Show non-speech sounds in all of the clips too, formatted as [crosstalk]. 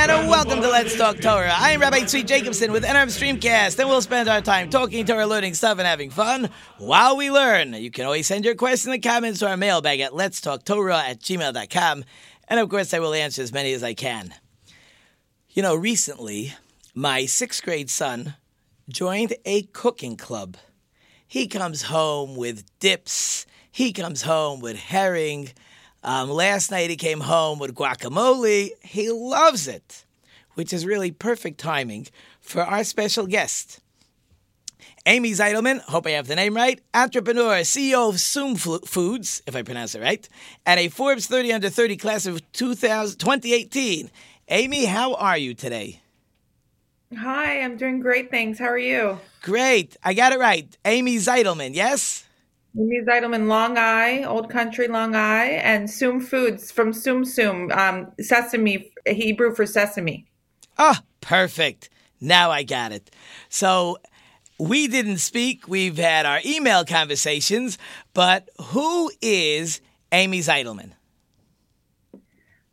welcome to Let's Talk Torah. I am Rabbi Tzvi Jacobson with NRM Streamcast, and we'll spend our time talking Torah, learning stuff, and having fun while we learn. You can always send your questions and comments to our mailbag at Let's Talk Torah at gmail.com, and of course, I will answer as many as I can. You know, recently, my sixth grade son joined a cooking club. He comes home with dips, he comes home with herring. Um, last night he came home with guacamole. He loves it, which is really perfect timing for our special guest. Amy Zitelman, hope I have the name right, entrepreneur, CEO of Soom Foods, if I pronounce it right, and a Forbes 30 under 30 class of 2000, 2018. Amy, how are you today? Hi, I'm doing great, thanks. How are you? Great. I got it right. Amy Zitelman, yes? Amy Zitelman, Long Eye, Old Country Long Eye, and Soom Foods from Soom Soom, um, sesame, Hebrew for sesame. Oh, perfect. Now I got it. So we didn't speak. We've had our email conversations, but who is Amy Zitelman?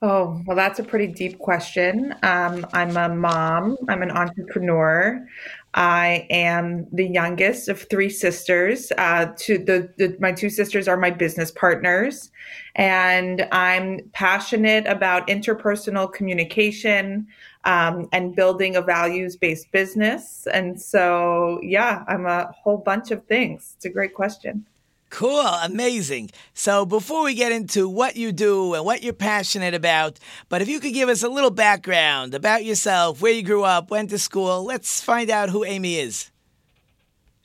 Oh, well, that's a pretty deep question. Um, I'm a mom, I'm an entrepreneur. I am the youngest of three sisters. Uh, to the, the, my two sisters are my business partners, and I'm passionate about interpersonal communication um, and building a values based business. And so, yeah, I'm a whole bunch of things. It's a great question. Cool, amazing. So, before we get into what you do and what you're passionate about, but if you could give us a little background about yourself, where you grew up, went to school, let's find out who Amy is.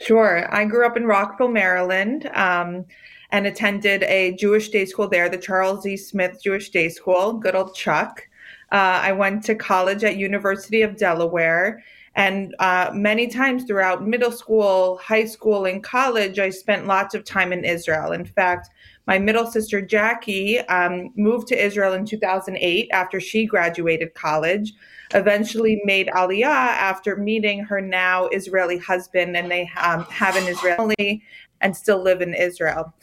Sure. I grew up in Rockville, Maryland, um, and attended a Jewish day school there, the Charles E. Smith Jewish Day School, good old Chuck. Uh, I went to college at University of Delaware and uh, many times throughout middle school, high school, and college, I spent lots of time in Israel. In fact, my middle sister Jackie um, moved to Israel in 2008 after she graduated college. Eventually, made Aliyah after meeting her now Israeli husband, and they um, have an Israeli and still live in Israel.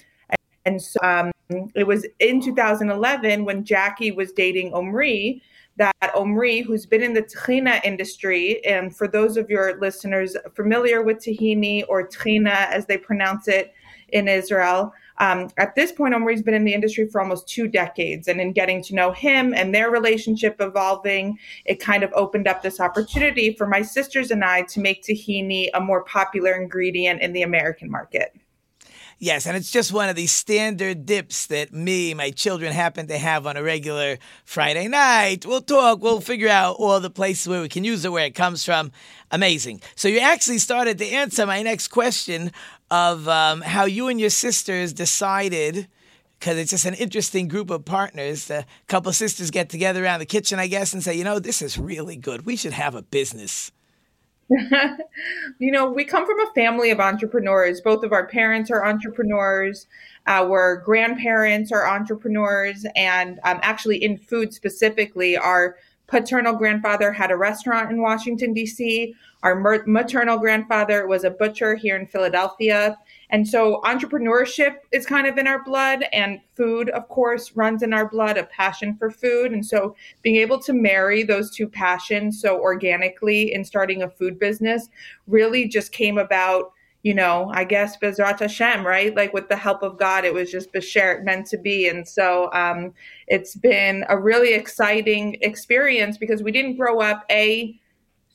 And so um, it was in 2011 when Jackie was dating Omri that Omri, who's been in the tahina industry, and for those of your listeners familiar with tahini or tahina as they pronounce it in Israel, um, at this point, Omri's been in the industry for almost two decades. And in getting to know him and their relationship evolving, it kind of opened up this opportunity for my sisters and I to make tahini a more popular ingredient in the American market. Yes, and it's just one of these standard dips that me, my children happen to have on a regular Friday night. We'll talk, we'll figure out all the places where we can use it, where it comes from. Amazing. So you actually started to answer my next question of um, how you and your sisters decided because it's just an interesting group of partners. A couple sisters get together around the kitchen, I guess, and say, you know, this is really good. We should have a business. [laughs] you know, we come from a family of entrepreneurs. Both of our parents are entrepreneurs. Our grandparents are entrepreneurs. And um, actually, in food specifically, our paternal grandfather had a restaurant in Washington, D.C. Our maternal grandfather was a butcher here in Philadelphia. And so entrepreneurship is kind of in our blood, and food, of course, runs in our blood, a passion for food. And so being able to marry those two passions so organically in starting a food business really just came about. You know, I guess Bezrat Hashem, right? Like with the help of God, it was just beshert meant to be. And so um, it's been a really exciting experience because we didn't grow up, A,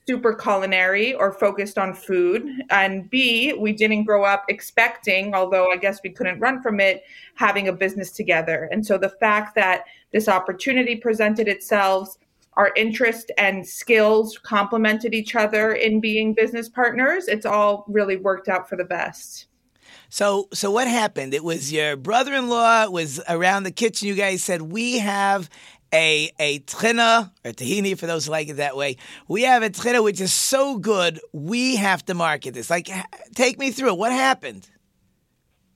super culinary or focused on food. And B, we didn't grow up expecting, although I guess we couldn't run from it, having a business together. And so the fact that this opportunity presented itself, our interest and skills complemented each other in being business partners, it's all really worked out for the best. So, so what happened? It was your brother-in-law was around the kitchen. You guys said we have a a trina or tahini for those who like it that way. We have a trina which is so good we have to market this. Like, take me through. What happened?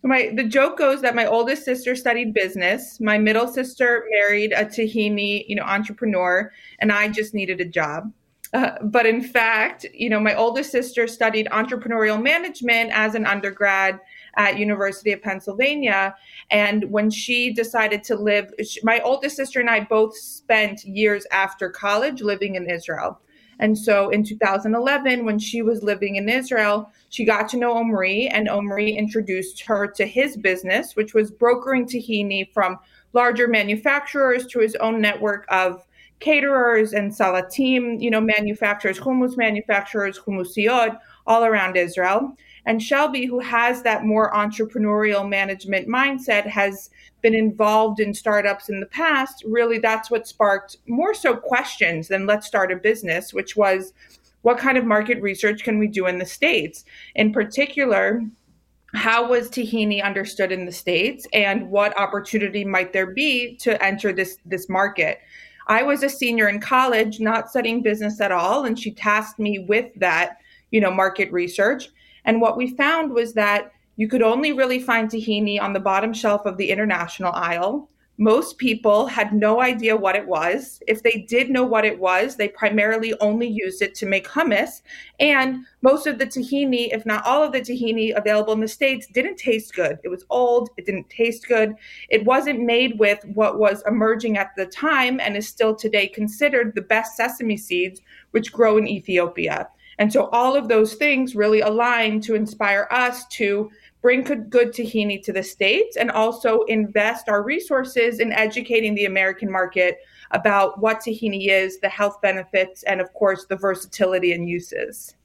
My the joke goes that my oldest sister studied business, my middle sister married a tahini, you know, entrepreneur, and I just needed a job. Uh, but in fact, you know, my oldest sister studied entrepreneurial management as an undergrad at University of Pennsylvania. And when she decided to live, she, my oldest sister and I both spent years after college living in Israel. And so in 2011, when she was living in Israel, she got to know Omri, and Omri introduced her to his business, which was brokering tahini from larger manufacturers to his own network of caterers and salatim, you know, manufacturers, hummus manufacturers, hummusiyot, all around Israel. And Shelby, who has that more entrepreneurial management mindset, has been involved in startups in the past. Really, that's what sparked more so questions than let's start a business, which was what kind of market research can we do in the States? In particular, how was tahini understood in the states and what opportunity might there be to enter this this market i was a senior in college not studying business at all and she tasked me with that you know market research and what we found was that you could only really find tahini on the bottom shelf of the international aisle. Most people had no idea what it was. If they did know what it was, they primarily only used it to make hummus. And most of the tahini, if not all of the tahini available in the States, didn't taste good. It was old, it didn't taste good. It wasn't made with what was emerging at the time and is still today considered the best sesame seeds, which grow in Ethiopia. And so all of those things really align to inspire us to bring good, good tahini to the States and also invest our resources in educating the American market about what tahini is, the health benefits, and of course, the versatility and uses.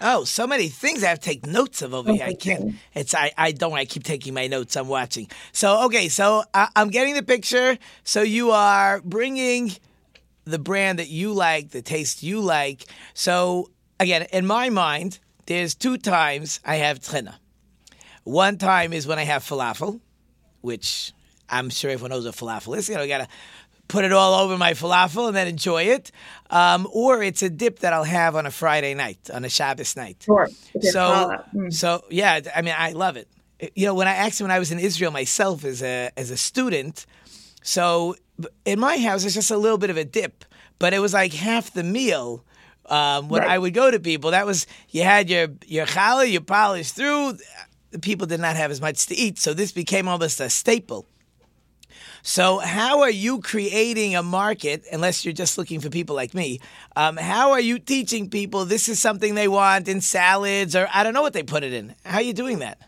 Oh, so many things I have to take notes of over oh, here. I can't. It's I. I don't. I keep taking my notes. I'm watching. So okay. So I, I'm getting the picture. So you are bringing the brand that you like, the taste you like. So again, in my mind, there's two times I have trina. One time is when I have falafel, which I'm sure everyone knows what falafel is. You know, I gotta put it all over my falafel and then enjoy it. Um, or it's a dip that I'll have on a Friday night, on a Shabbos night. Sure. So, mm. so yeah, I mean, I love it. You know, when I actually when I was in Israel myself as a as a student, so in my house, it's just a little bit of a dip, but it was like half the meal. Um, when right. I would go to people, that was you had your your challah, you polished through. The people did not have as much to eat, so this became almost a staple. So, how are you creating a market, unless you're just looking for people like me? Um, how are you teaching people this is something they want in salads, or I don't know what they put it in? How are you doing that?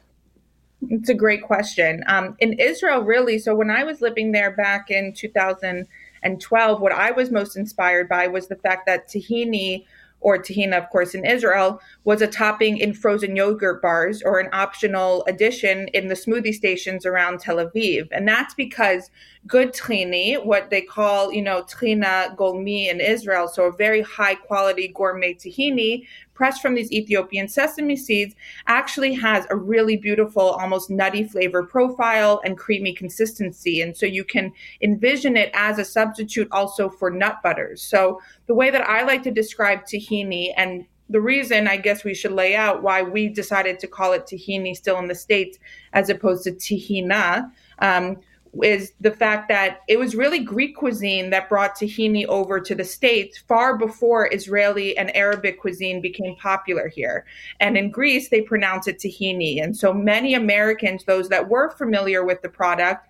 It's a great question. Um, in Israel, really, so when I was living there back in 2012, what I was most inspired by was the fact that tahini or tahina, of course, in Israel, was a topping in frozen yogurt bars or an optional addition in the smoothie stations around Tel Aviv. And that's because good tahini, what they call, you know, tahina golmi in Israel, so a very high quality gourmet tahini, pressed from these Ethiopian sesame seeds actually has a really beautiful, almost nutty flavor profile and creamy consistency. And so you can envision it as a substitute also for nut butters. So the way that I like to describe tahini and the reason I guess we should lay out why we decided to call it tahini still in the States as opposed to tahina. Um, is the fact that it was really Greek cuisine that brought tahini over to the States far before Israeli and Arabic cuisine became popular here. And in Greece, they pronounce it tahini. And so many Americans, those that were familiar with the product,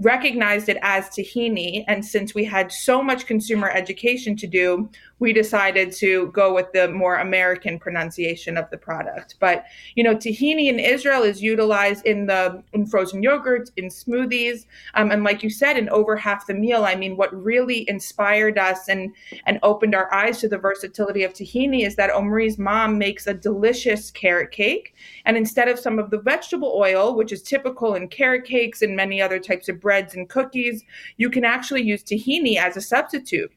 recognized it as tahini. And since we had so much consumer education to do, we decided to go with the more American pronunciation of the product. But you know, tahini in Israel is utilized in the in frozen yogurts, in smoothies, um, and like you said, in over half the meal. I mean, what really inspired us and and opened our eyes to the versatility of tahini is that Omri's mom makes a delicious carrot cake, and instead of some of the vegetable oil, which is typical in carrot cakes and many other types of breads and cookies, you can actually use tahini as a substitute.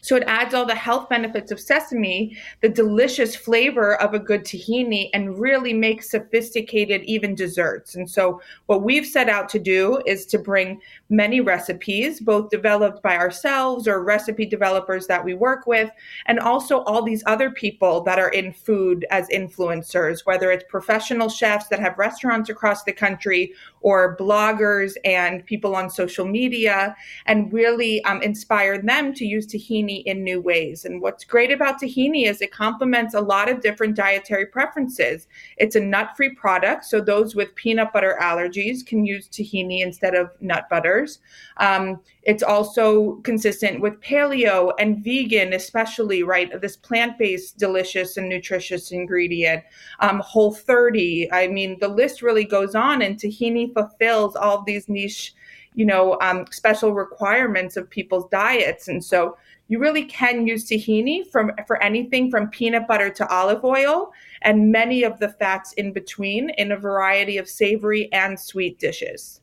So it adds all the health benefits of sesame, the delicious flavor of a good tahini, and really makes sophisticated even desserts. And so what we've set out to do is to bring many recipes, both developed by ourselves or recipe developers that we work with, and also all these other people that are in food as influencers, whether it's professional chefs that have restaurants across the country or bloggers and people on social media, and really um, inspire them to use tahini in new ways. And what's great about tahini is it complements a lot of different dietary preferences. It's a nut free product, so those with peanut butter allergies can use tahini instead of nut butters. Um, it's also consistent with paleo and vegan, especially, right? This plant based, delicious, and nutritious ingredient. Um, Whole 30. I mean, the list really goes on, and tahini fulfills all these niche, you know, um, special requirements of people's diets. And so you really can use tahini from for anything from peanut butter to olive oil and many of the fats in between in a variety of savory and sweet dishes.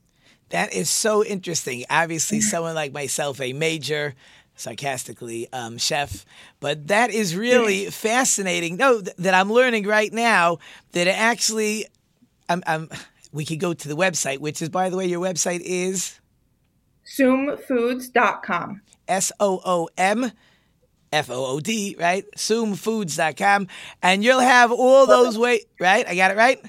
That is so interesting. Obviously, someone like myself, a major, sarcastically, um, chef, but that is really fascinating. No, th- that I'm learning right now that it actually, I'm, I'm, we could go to the website, which is, by the way, your website is soomfoods.com. S O O M F O O D, right? Soomfoods.com. And you'll have all those ways, right? I got it right?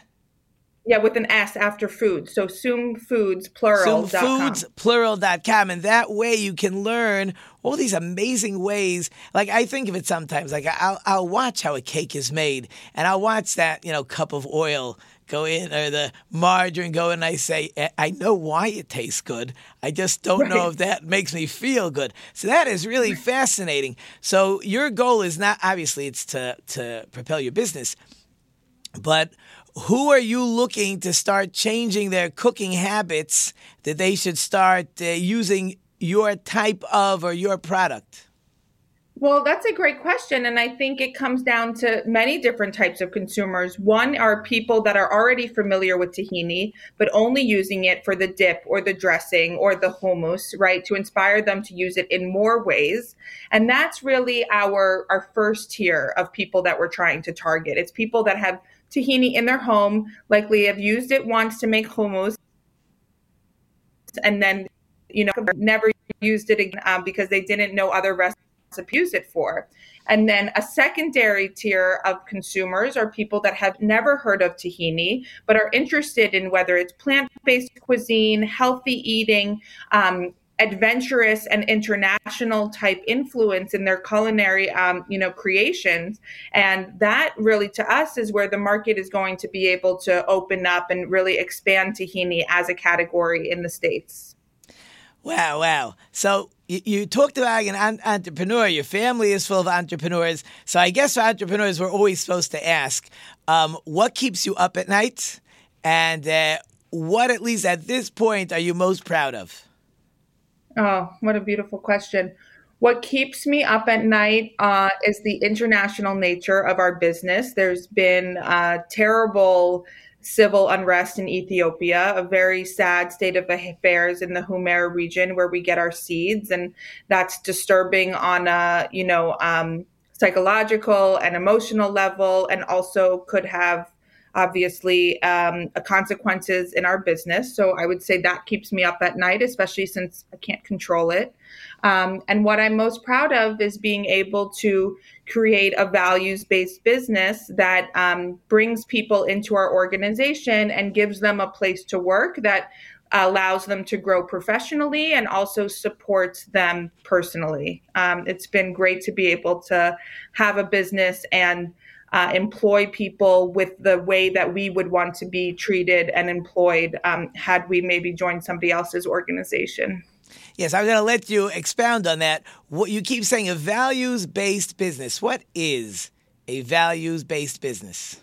Yeah, with an S after food. So Soomfoods, plural. Soomfoods, plural.com. And that way you can learn all these amazing ways. Like I think of it sometimes, like I'll, I'll watch how a cake is made and I'll watch that, you know, cup of oil go in or the margarine go in and I say, eh, I know why it tastes good. I just don't right. know if that makes me feel good. So that is really fascinating. So your goal is not obviously it's to to propel your business, but who are you looking to start changing their cooking habits that they should start uh, using your type of or your product? Well, that's a great question. And I think it comes down to many different types of consumers. One are people that are already familiar with tahini, but only using it for the dip or the dressing or the hummus, right? To inspire them to use it in more ways. And that's really our, our first tier of people that we're trying to target. It's people that have tahini in their home, likely have used it once to make hummus, and then, you know, never used it again um, because they didn't know other recipes to use it for. And then a secondary tier of consumers are people that have never heard of tahini, but are interested in whether it's plant based cuisine, healthy eating, um, adventurous and international type influence in their culinary um, you know creations. And that really to us is where the market is going to be able to open up and really expand tahini as a category in the states. Wow wow. So you, you talked about an entrepreneur your family is full of entrepreneurs so i guess for entrepreneurs we're always supposed to ask um, what keeps you up at night and uh, what at least at this point are you most proud of Oh, what a beautiful question. What keeps me up at night uh, is the international nature of our business. There's been uh, terrible civil unrest in Ethiopia, a very sad state of affairs in the Humera region where we get our seeds, and that's disturbing on a you know um, psychological and emotional level, and also could have obviously um, consequences in our business. So I would say that keeps me up at night, especially since I can't control it. Um, and what I'm most proud of is being able to create a values based business that um, brings people into our organization and gives them a place to work that allows them to grow professionally and also supports them personally. Um, it's been great to be able to have a business and uh, employ people with the way that we would want to be treated and employed um, had we maybe joined somebody else's organization. Yes, I'm going to let you expound on that. What you keep saying a values based business. What is a values based business?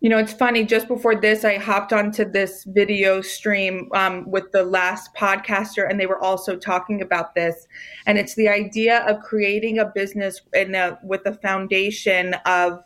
You know, it's funny. Just before this, I hopped onto this video stream um, with the last podcaster, and they were also talking about this. And it's the idea of creating a business in a, with a foundation of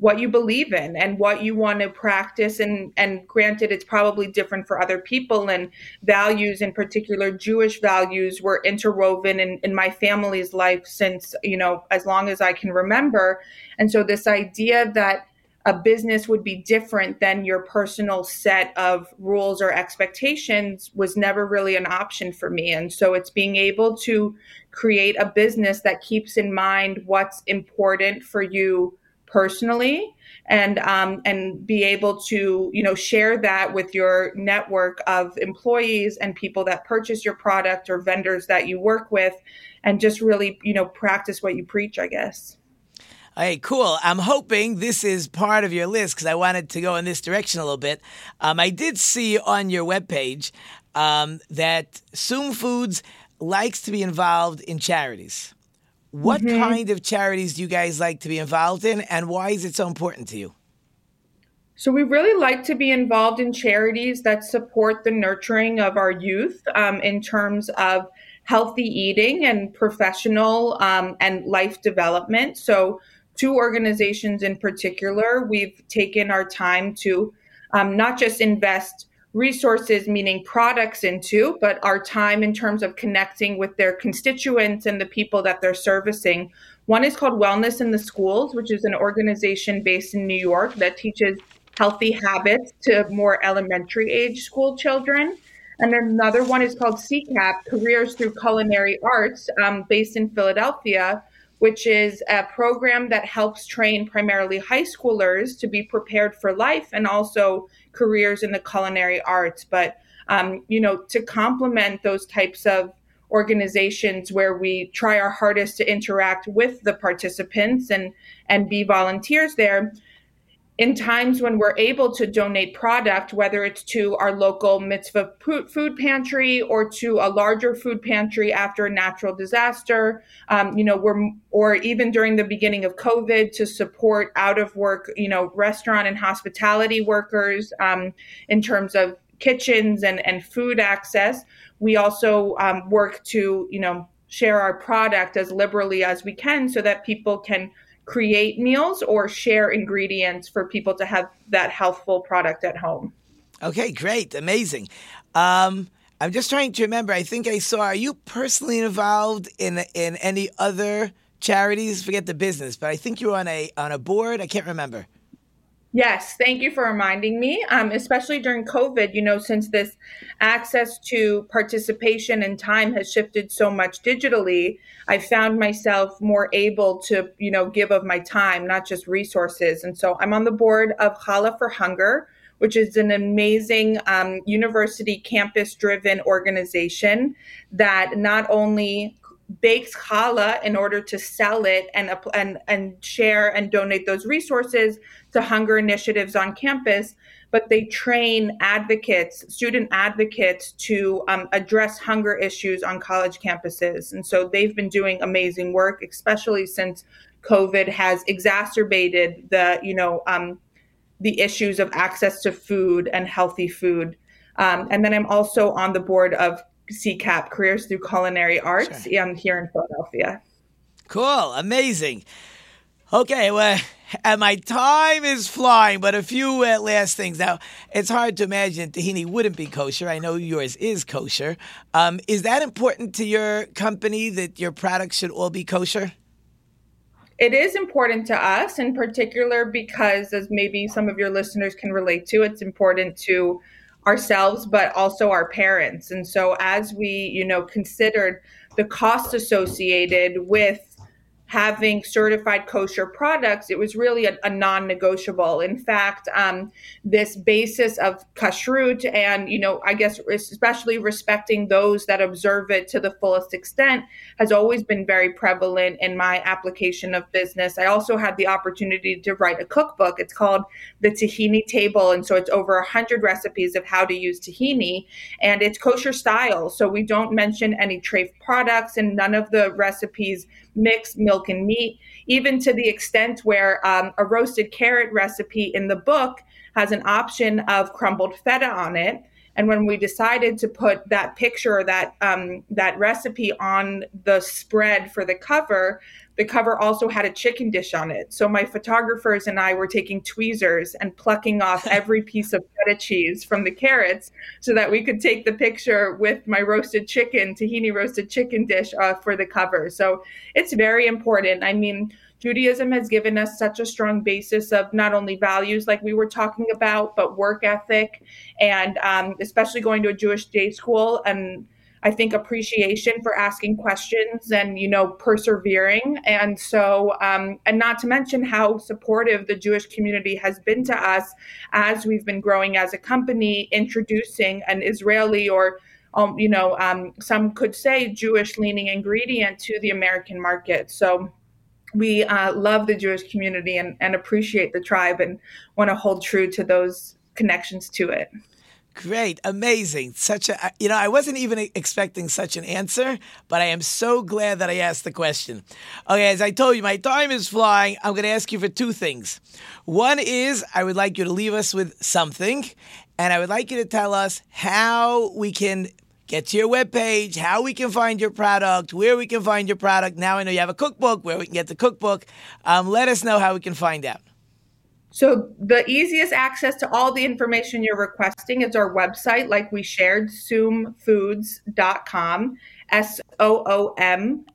what you believe in and what you want to practice and and granted it's probably different for other people and values in particular jewish values were interwoven in, in my family's life since you know as long as i can remember and so this idea that a business would be different than your personal set of rules or expectations was never really an option for me. And so it's being able to create a business that keeps in mind what's important for you personally and um, and be able to you know share that with your network of employees and people that purchase your product or vendors that you work with and just really you know practice what you preach i guess Hey, cool. I'm hoping this is part of your list because I wanted to go in this direction a little bit. Um, I did see on your webpage um, that Soom Foods likes to be involved in charities. What mm-hmm. kind of charities do you guys like to be involved in, and why is it so important to you? So, we really like to be involved in charities that support the nurturing of our youth um, in terms of healthy eating and professional um, and life development. So, two organizations in particular, we've taken our time to um, not just invest resources, meaning products, into, but our time in terms of connecting with their constituents and the people that they're servicing. One is called Wellness in the Schools, which is an organization based in New York that teaches healthy habits to more elementary age school children. And another one is called CCAP, Careers Through Culinary Arts, um, based in Philadelphia, which is a program that helps train primarily high schoolers to be prepared for life and also careers in the culinary arts. But, um, you know, to complement those types of organizations where we try our hardest to interact with the participants and, and be volunteers there, in times when we're able to donate product, whether it's to our local mitzvah food pantry or to a larger food pantry after a natural disaster, um, you know, we're, or even during the beginning of COVID to support out of work, you know, restaurant and hospitality workers um, in terms of kitchens and, and food access. We also um, work to, you know, share our product as liberally as we can so that people can create meals or share ingredients for people to have that healthful product at home. Okay, great, amazing. Um, I'm just trying to remember. I think I saw. Are you personally involved in in any other charities? Forget the business, but I think you're on a on a board. I can't remember. Yes, thank you for reminding me. Um, especially during COVID, you know, since this access to participation and time has shifted so much digitally, I found myself more able to, you know, give of my time, not just resources. And so I'm on the board of Challah for Hunger, which is an amazing um, university campus driven organization that not only bakes challah in order to sell it and and and share and donate those resources to hunger initiatives on campus but they train advocates student advocates to um, address hunger issues on college campuses. And so they've been doing amazing work especially since covid has exacerbated the you know um, the issues of access to food and healthy food. Um, and then i'm also on the board of CCAP, Careers Through Culinary Arts, sure. um, here in Philadelphia. Cool, amazing. Okay, well, and my time is flying, but a few uh, last things. Now, it's hard to imagine tahini wouldn't be kosher. I know yours is kosher. Um, is that important to your company that your products should all be kosher? It is important to us in particular because, as maybe some of your listeners can relate to, it's important to ourselves but also our parents. And so as we you know considered the cost associated with having certified kosher products, it was really a, a non negotiable. In fact, um, this basis of kashrut and, you know, I guess especially respecting those that observe it to the fullest extent has always been very prevalent in my application of business. I also had the opportunity to write a cookbook. It's called The Tahini Table. And so it's over 100 recipes of how to use tahini, and it's kosher style. So we don't mention any trafe products, and none of the recipes mix milk and meat, even to the extent where um, a roasted carrot recipe in the book has an option of crumbled feta on it. And when we decided to put that picture or that um, that recipe on the spread for the cover, the cover also had a chicken dish on it. So my photographers and I were taking tweezers and plucking off [laughs] every piece of feta cheese from the carrots so that we could take the picture with my roasted chicken, tahini roasted chicken dish uh, for the cover. So it's very important. I mean, Judaism has given us such a strong basis of not only values like we were talking about, but work ethic, and um, especially going to a Jewish day school and I think appreciation for asking questions and you know persevering, and so um, and not to mention how supportive the Jewish community has been to us as we've been growing as a company, introducing an Israeli or um, you know um, some could say Jewish leaning ingredient to the American market. So we uh, love the Jewish community and, and appreciate the tribe and want to hold true to those connections to it. Great, amazing. Such a, you know, I wasn't even expecting such an answer, but I am so glad that I asked the question. Okay, as I told you, my time is flying. I'm going to ask you for two things. One is I would like you to leave us with something, and I would like you to tell us how we can get to your webpage, how we can find your product, where we can find your product. Now I know you have a cookbook, where we can get the cookbook. Um, let us know how we can find out. So the easiest access to all the information you're requesting is our website, like we shared, soomfoods.com, S-O-O-M-F-O-O-D-S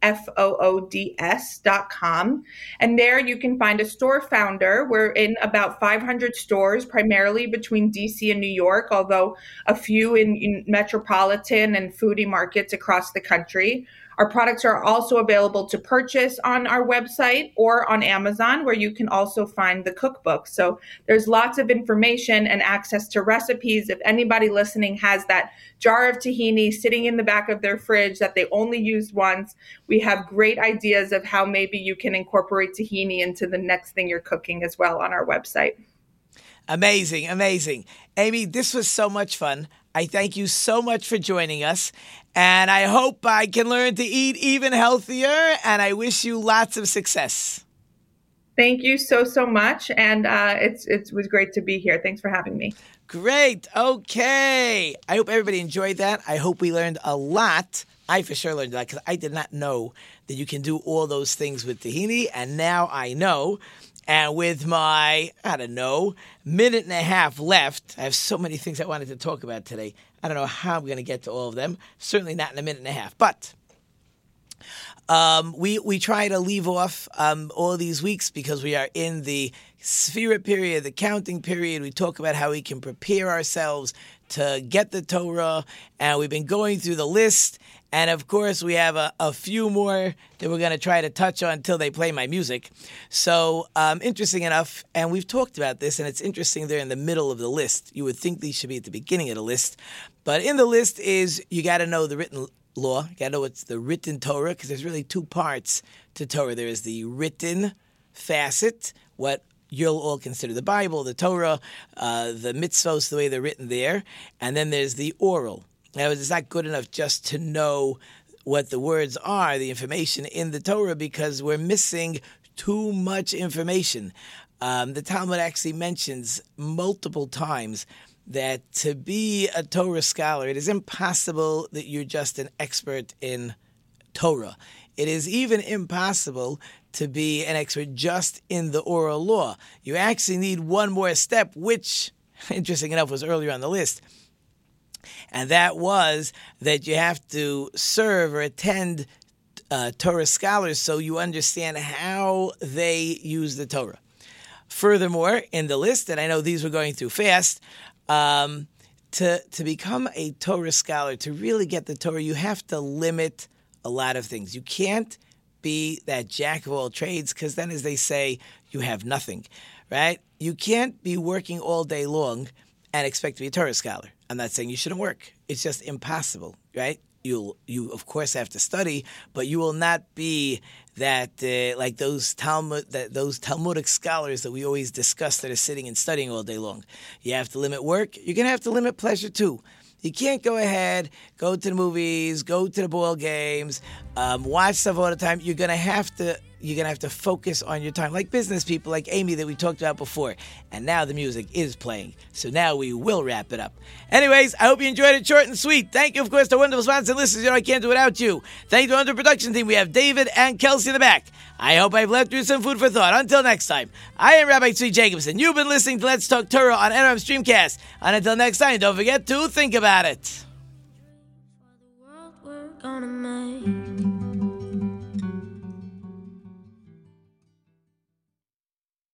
dot com. And there you can find a store founder. We're in about 500 stores, primarily between DC and New York, although a few in, in metropolitan and foodie markets across the country. Our products are also available to purchase on our website or on Amazon, where you can also find the cookbook. So there's lots of information and access to recipes. If anybody listening has that jar of tahini sitting in the back of their fridge that they only used once, we have great ideas of how maybe you can incorporate tahini into the next thing you're cooking as well on our website. Amazing, amazing. Amy, this was so much fun. I thank you so much for joining us. And I hope I can learn to eat even healthier. And I wish you lots of success. Thank you so, so much. And uh, it's, it was great to be here. Thanks for having me. Great. Okay. I hope everybody enjoyed that. I hope we learned a lot. I for sure learned that because I did not know that you can do all those things with tahini. And now I know. And with my, I don't know, minute and a half left, I have so many things I wanted to talk about today. I don't know how I'm going to get to all of them. Certainly not in a minute and a half. But um, we we try to leave off um, all these weeks because we are in the Sefira period, the counting period. We talk about how we can prepare ourselves to get the Torah, and we've been going through the list. And of course, we have a, a few more that we're going to try to touch on until they play my music. So, um, interesting enough, and we've talked about this, and it's interesting they're in the middle of the list. You would think these should be at the beginning of the list, but in the list is you got to know the written law, you got to know what's the written Torah, because there's really two parts to Torah. There is the written facet, what you'll all consider the Bible, the Torah, uh, the mitzvos, the way they're written there, and then there's the oral it's not good enough just to know what the words are, the information in the Torah, because we're missing too much information. Um, the Talmud actually mentions multiple times that to be a Torah scholar, it is impossible that you're just an expert in Torah. It is even impossible to be an expert just in the oral law. You actually need one more step, which, [laughs] interesting enough, was earlier on the list and that was that you have to serve or attend uh, Torah scholars so you understand how they use the Torah. Furthermore, in the list, and I know these were going through fast, um, to, to become a Torah scholar, to really get the Torah, you have to limit a lot of things. You can't be that jack of all trades because then, as they say, you have nothing, right? You can't be working all day long and expect to be a Torah scholar. I'm not saying you shouldn't work. It's just impossible, right? You'll you of course have to study, but you will not be that uh, like those Talmud that those Talmudic scholars that we always discuss that are sitting and studying all day long. You have to limit work. You're gonna have to limit pleasure too. You can't go ahead, go to the movies, go to the ball games, um, watch stuff all the time. You're gonna have to you're gonna have to focus on your time, like business people, like Amy that we talked about before. And now the music is playing, so now we will wrap it up. Anyways, I hope you enjoyed it, short and sweet. Thank you, of course, to wonderful sponsors listeners. You know I can't do without you. Thank you to the production team. We have David and Kelsey in the back. I hope I've left you some food for thought. Until next time, I am Rabbi Tzvi Jacobson. You've been listening to Let's Talk Torah on NRM Streamcast. And until next time, don't forget to think about it.